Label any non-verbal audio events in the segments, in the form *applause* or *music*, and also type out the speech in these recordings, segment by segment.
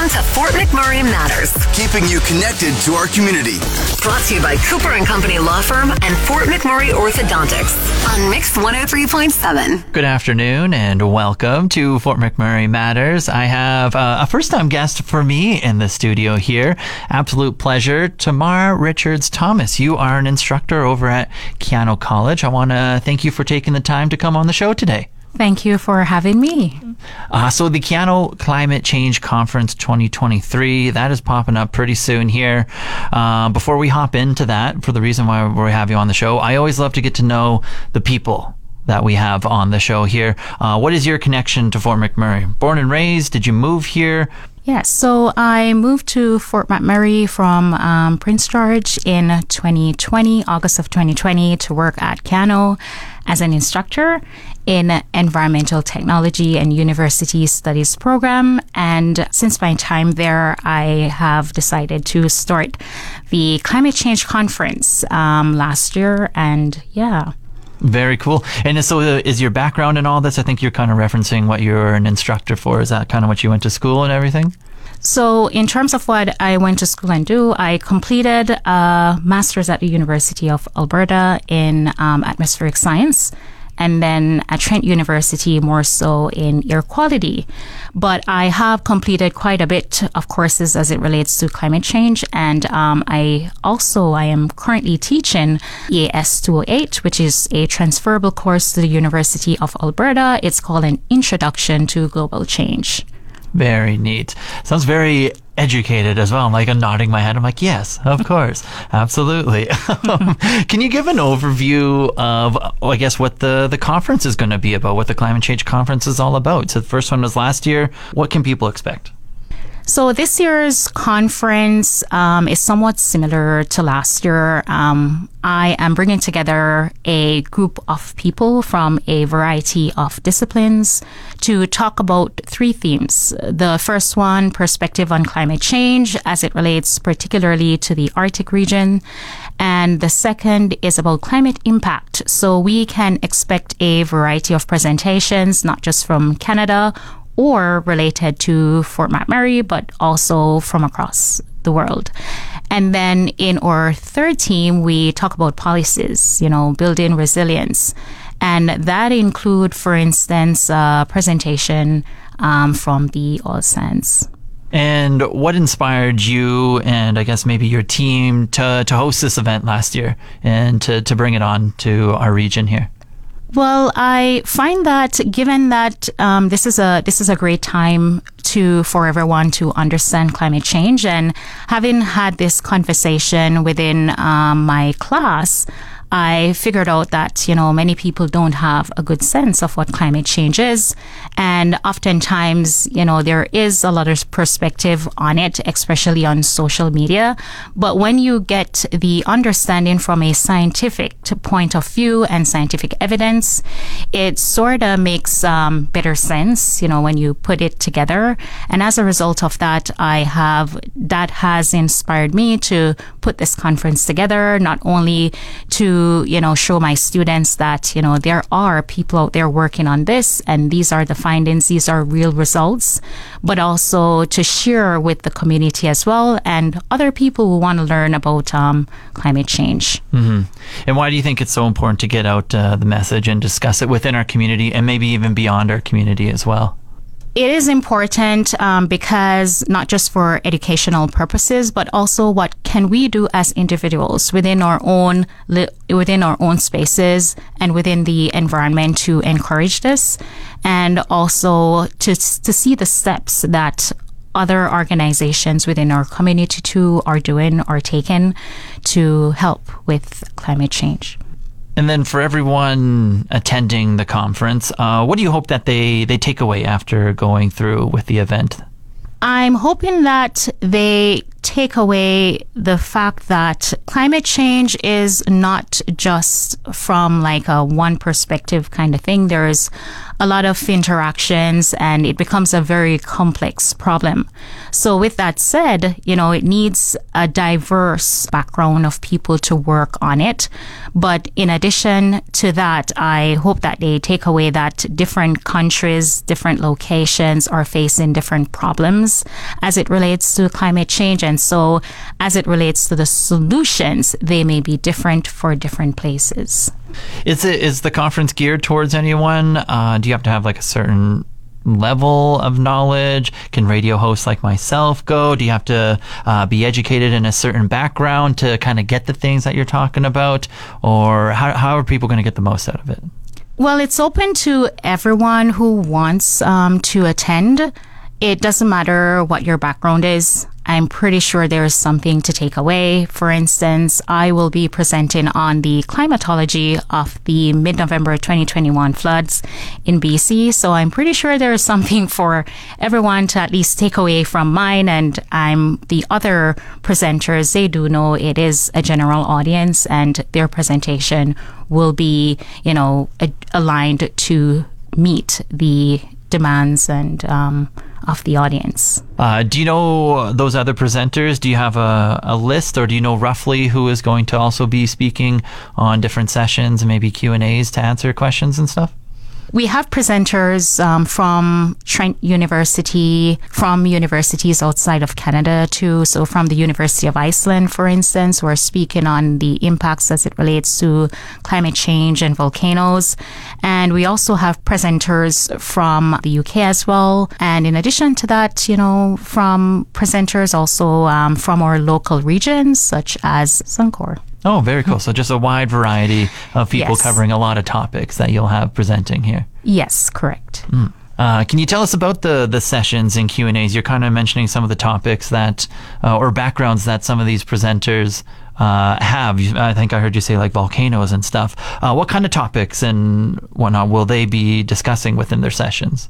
Welcome to Fort McMurray Matters, keeping you connected to our community. brought to you by Cooper and Company Law Firm and Fort McMurray Orthodontics on Mix 103.7. Good afternoon and welcome to Fort McMurray Matters. I have uh, a first time guest for me in the studio here. Absolute pleasure. Tamar Richards Thomas, you are an instructor over at Keyano College. I want to thank you for taking the time to come on the show today. Thank you for having me. Uh, so the Keyano Climate Change Conference 2023 that is popping up pretty soon here. Uh, before we hop into that, for the reason why we have you on the show, I always love to get to know the people that we have on the show here. Uh, what is your connection to Fort McMurray? Born and raised? Did you move here? Yes, so I moved to Fort McMurray from um, Prince George in 2020, August of 2020, to work at Keyano as an instructor in environmental technology and university studies program. And since my time there, I have decided to start the climate change conference um, last year. And yeah. Very cool. And so, uh, is your background in all this? I think you're kind of referencing what you're an instructor for. Is that kind of what you went to school and everything? So, in terms of what I went to school and do, I completed a master's at the University of Alberta in um, atmospheric science, and then at Trent University, more so in air quality. But I have completed quite a bit of courses as it relates to climate change, and um, I also I am currently teaching EAS 208, which is a transferable course to the University of Alberta. It's called an Introduction to Global Change. Very neat. Sounds very educated as well. I'm like, I'm nodding my head. I'm like, yes, of course. Absolutely. *laughs* Can you give an overview of, I guess, what the, the conference is going to be about, what the climate change conference is all about? So the first one was last year. What can people expect? So this year's conference um, is somewhat similar to last year. Um, I am bringing together a group of people from a variety of disciplines to talk about three themes. The first one, perspective on climate change as it relates particularly to the Arctic region. And the second is about climate impact. So we can expect a variety of presentations, not just from Canada or related to Fort McMurray, but also from across the world. And then in our third team, we talk about policies, you know, building resilience. And that include, for instance, a presentation um, from the oil sands. And what inspired you and I guess maybe your team to, to host this event last year and to, to bring it on to our region here? Well, I find that given that um, this is a this is a great time to for everyone to understand climate change, and having had this conversation within um, my class, I figured out that you know many people don't have a good sense of what climate change is, and oftentimes you know there is a lot of perspective on it, especially on social media. But when you get the understanding from a scientific point of view and scientific evidence, it sort of makes um, better sense, you know, when you put it together. And as a result of that, I have that has inspired me to put this conference together, not only to you know show my students that you know there are people out there working on this, and these are the findings, these are real results, but also to share with the community as well and other people who want to learn about um, climate change. hmm And why do you think it's so important to get out uh, the message and discuss it within our community and maybe even beyond our community as well? It is important um, because not just for educational purposes, but also what can we do as individuals within our own li- within our own spaces and within the environment to encourage this, and also to to see the steps that other organizations within our community too are doing or taking to help with climate change. And then for everyone attending the conference, uh, what do you hope that they, they take away after going through with the event? I'm hoping that they take away the fact that climate change is not just from like a one perspective kind of thing. There's a lot of interactions and it becomes a very complex problem. So with that said, you know, it needs a diverse background of people to work on it. But in addition to that, I hope that they take away that different countries, different locations are facing different problems as it relates to climate change. And so as it relates to the solutions, they may be different for different places. Is it is the conference geared towards anyone? Uh, do you have to have like a certain level of knowledge? Can radio hosts like myself go? Do you have to uh, be educated in a certain background to kind of get the things that you're talking about? Or how, how are people going to get the most out of it? Well, it's open to everyone who wants um, to attend. It doesn't matter what your background is. I'm pretty sure there is something to take away. For instance, I will be presenting on the climatology of the mid November 2021 floods in BC. So I'm pretty sure there is something *laughs* for everyone to at least take away from mine. And I'm the other presenters, they do know it is a general audience and their presentation will be, you know, a- aligned to meet the demands and um, of the audience. Uh, do you know those other presenters? Do you have a, a list, or do you know roughly who is going to also be speaking on different sessions and maybe Q and A's to answer questions and stuff? We have presenters um, from Trent University, from universities outside of Canada too. So from the University of Iceland, for instance, who are speaking on the impacts as it relates to climate change and volcanoes. And we also have presenters from the UK as well. And in addition to that, you know, from presenters also um, from our local regions, such as Suncor. Oh, very cool. So just a wide variety of people Yes. covering a lot of topics that you'll have presenting here. Yes, correct. Uh, can you tell us about the the sessions and Q and A's? You're kind of mentioning some of the topics that uh, or backgrounds that some of these presenters uh, have. I think I heard you say like volcanoes and stuff. Uh, what kind of topics and whatnot will they be discussing within their sessions?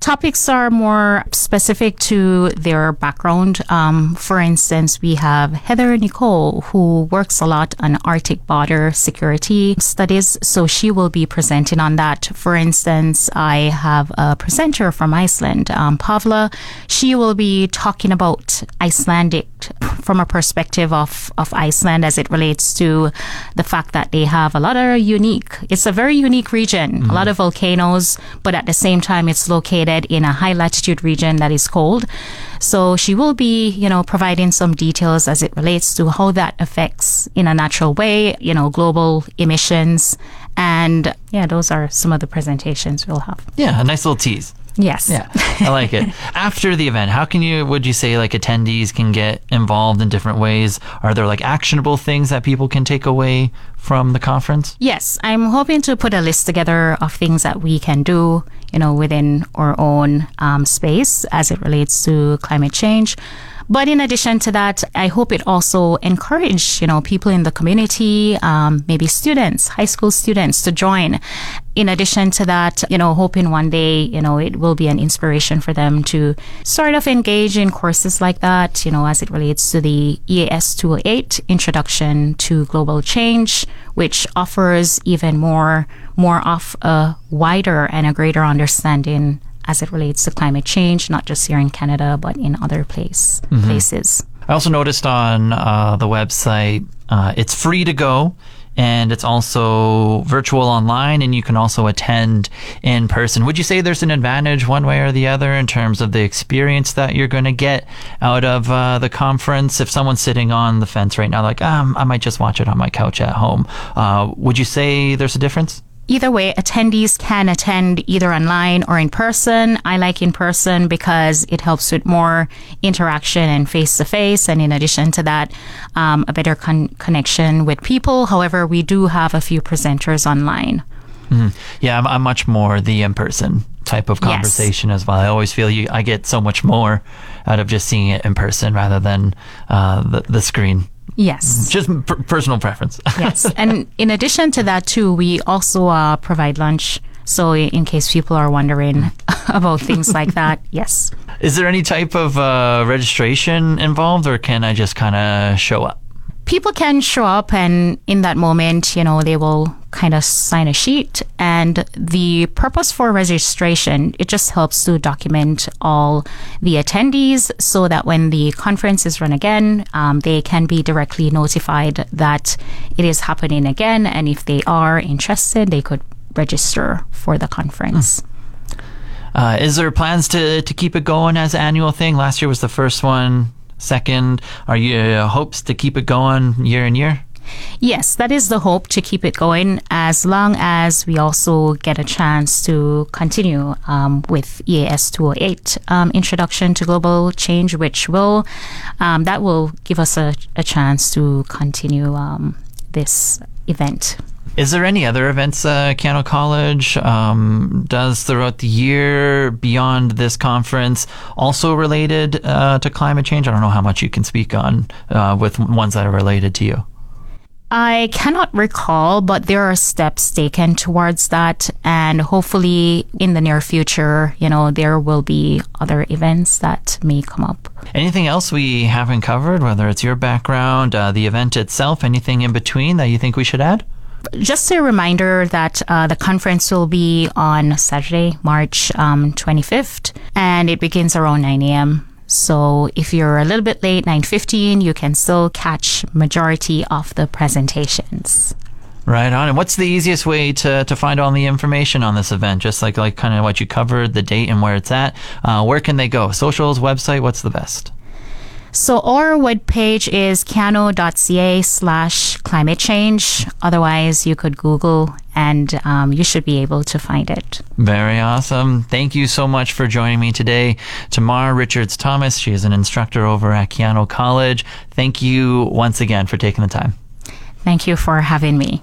Topics are more specific to their background. Um, for instance, we have Heather Nicol, who works a lot on Arctic border security studies. So she will be presenting on that. For instance, I have a presenter from Iceland, um, Pavla. She will be talking about Icelandic from a perspective of, of Iceland as it relates to the fact that they have a lot of unique, it's a very unique region, a lot of volcanoes, but at the same time, it's located in a high latitude region that is cold. So she will be, you know, providing some details as it relates to how that affects in a natural way, you know, global emissions. And yeah, those are some of the presentations we'll have. Yeah, a nice little tease. Yes. Yeah, I like it. *laughs* After the event, how can you, would you say, like attendees can get involved in different ways? Are there like actionable things that people can take away from the conference? Yes, I'm hoping to put a list together of things that we can do, you know, within our own um, space as it relates to climate change. But in addition to that, I hope it also encourage, you know, people in the community, um, maybe students, high school students to join. In addition to that, you know, hoping one day, you know, it will be an inspiration for them to sort of engage in courses like that, you know, as it relates to the EAS 208 Introduction to Global Change, which offers even more, more of a wider and a greater understanding as it relates to climate change, not just here in Canada, but in other place, places. I also noticed on uh, the website uh, it's free to go and it's also virtual online and you can also attend in person. Would you say there's an advantage one way or the other in terms of the experience that you're going to get out of uh, the conference? If someone's sitting on the fence right now, like, um, I might just watch it on my couch at home, uh, would you say there's a difference? Either way, attendees can attend either online or in person. I like in person because it helps with more interaction and face to face. And in addition to that, um, a better con- connection with people. However, we do have a few presenters online. Yeah, I'm, I'm much more the in-person type of Yes. conversation as well. I always feel you. I get so much more out of just seeing it in person rather than uh, the the screen. Yes. Just per- personal preference. *laughs* yes. And in addition to that, too, we also uh, provide lunch So, in case people are wondering *laughs* about things like that, *laughs* yes. Is there any type of uh, registration involved, or can I just kind of show up? People can show up and in that moment you know they will kind of sign a sheet and the purpose for registration it just helps to document all the attendees so that when the conference is run again um, they can be directly notified that it is happening again and if they are interested they could register for the conference Uh, is there plans to, to keep it going as an annual thing? Last year was the first one. Second, are you uh, hopes to keep it going year and year? Yes, that is the hope to keep it going as long as we also get a chance to continue um, with EAS 208 um, Introduction to Global Change, which will um, that will give us a, a chance to continue um, this event. Is there any other events uh, Keyano College um, does throughout the year beyond this conference, also related uh, to climate change? I don't know how much you can speak on uh, with ones that are related to you. I cannot recall, but there are steps taken towards that, and hopefully in the near future, you know, there will be other events that may come up. Anything else we haven't covered, whether it's your background, uh, the event itself, anything in between that you think we should add? Just a reminder that uh, the conference will be on Saturday, March um, 25th, and it begins around 9 a.m. So if you're a little bit late, 9:15, you can still catch majority of the presentations. Right on. And what's the easiest way to, to find all the information on this event? Just like like kind of what you covered, the date and where it's at. Uh, where can they go? Socials, website. What's the best? So our webpage is keyano.ca slash climate change. Otherwise, you could Google and um, you should be able to find it. Very awesome. Thank you so much for joining me today. Tamar Richards Thomas, she is an instructor over at Keyano College. Thank you once again for taking the time. Thank you for having me.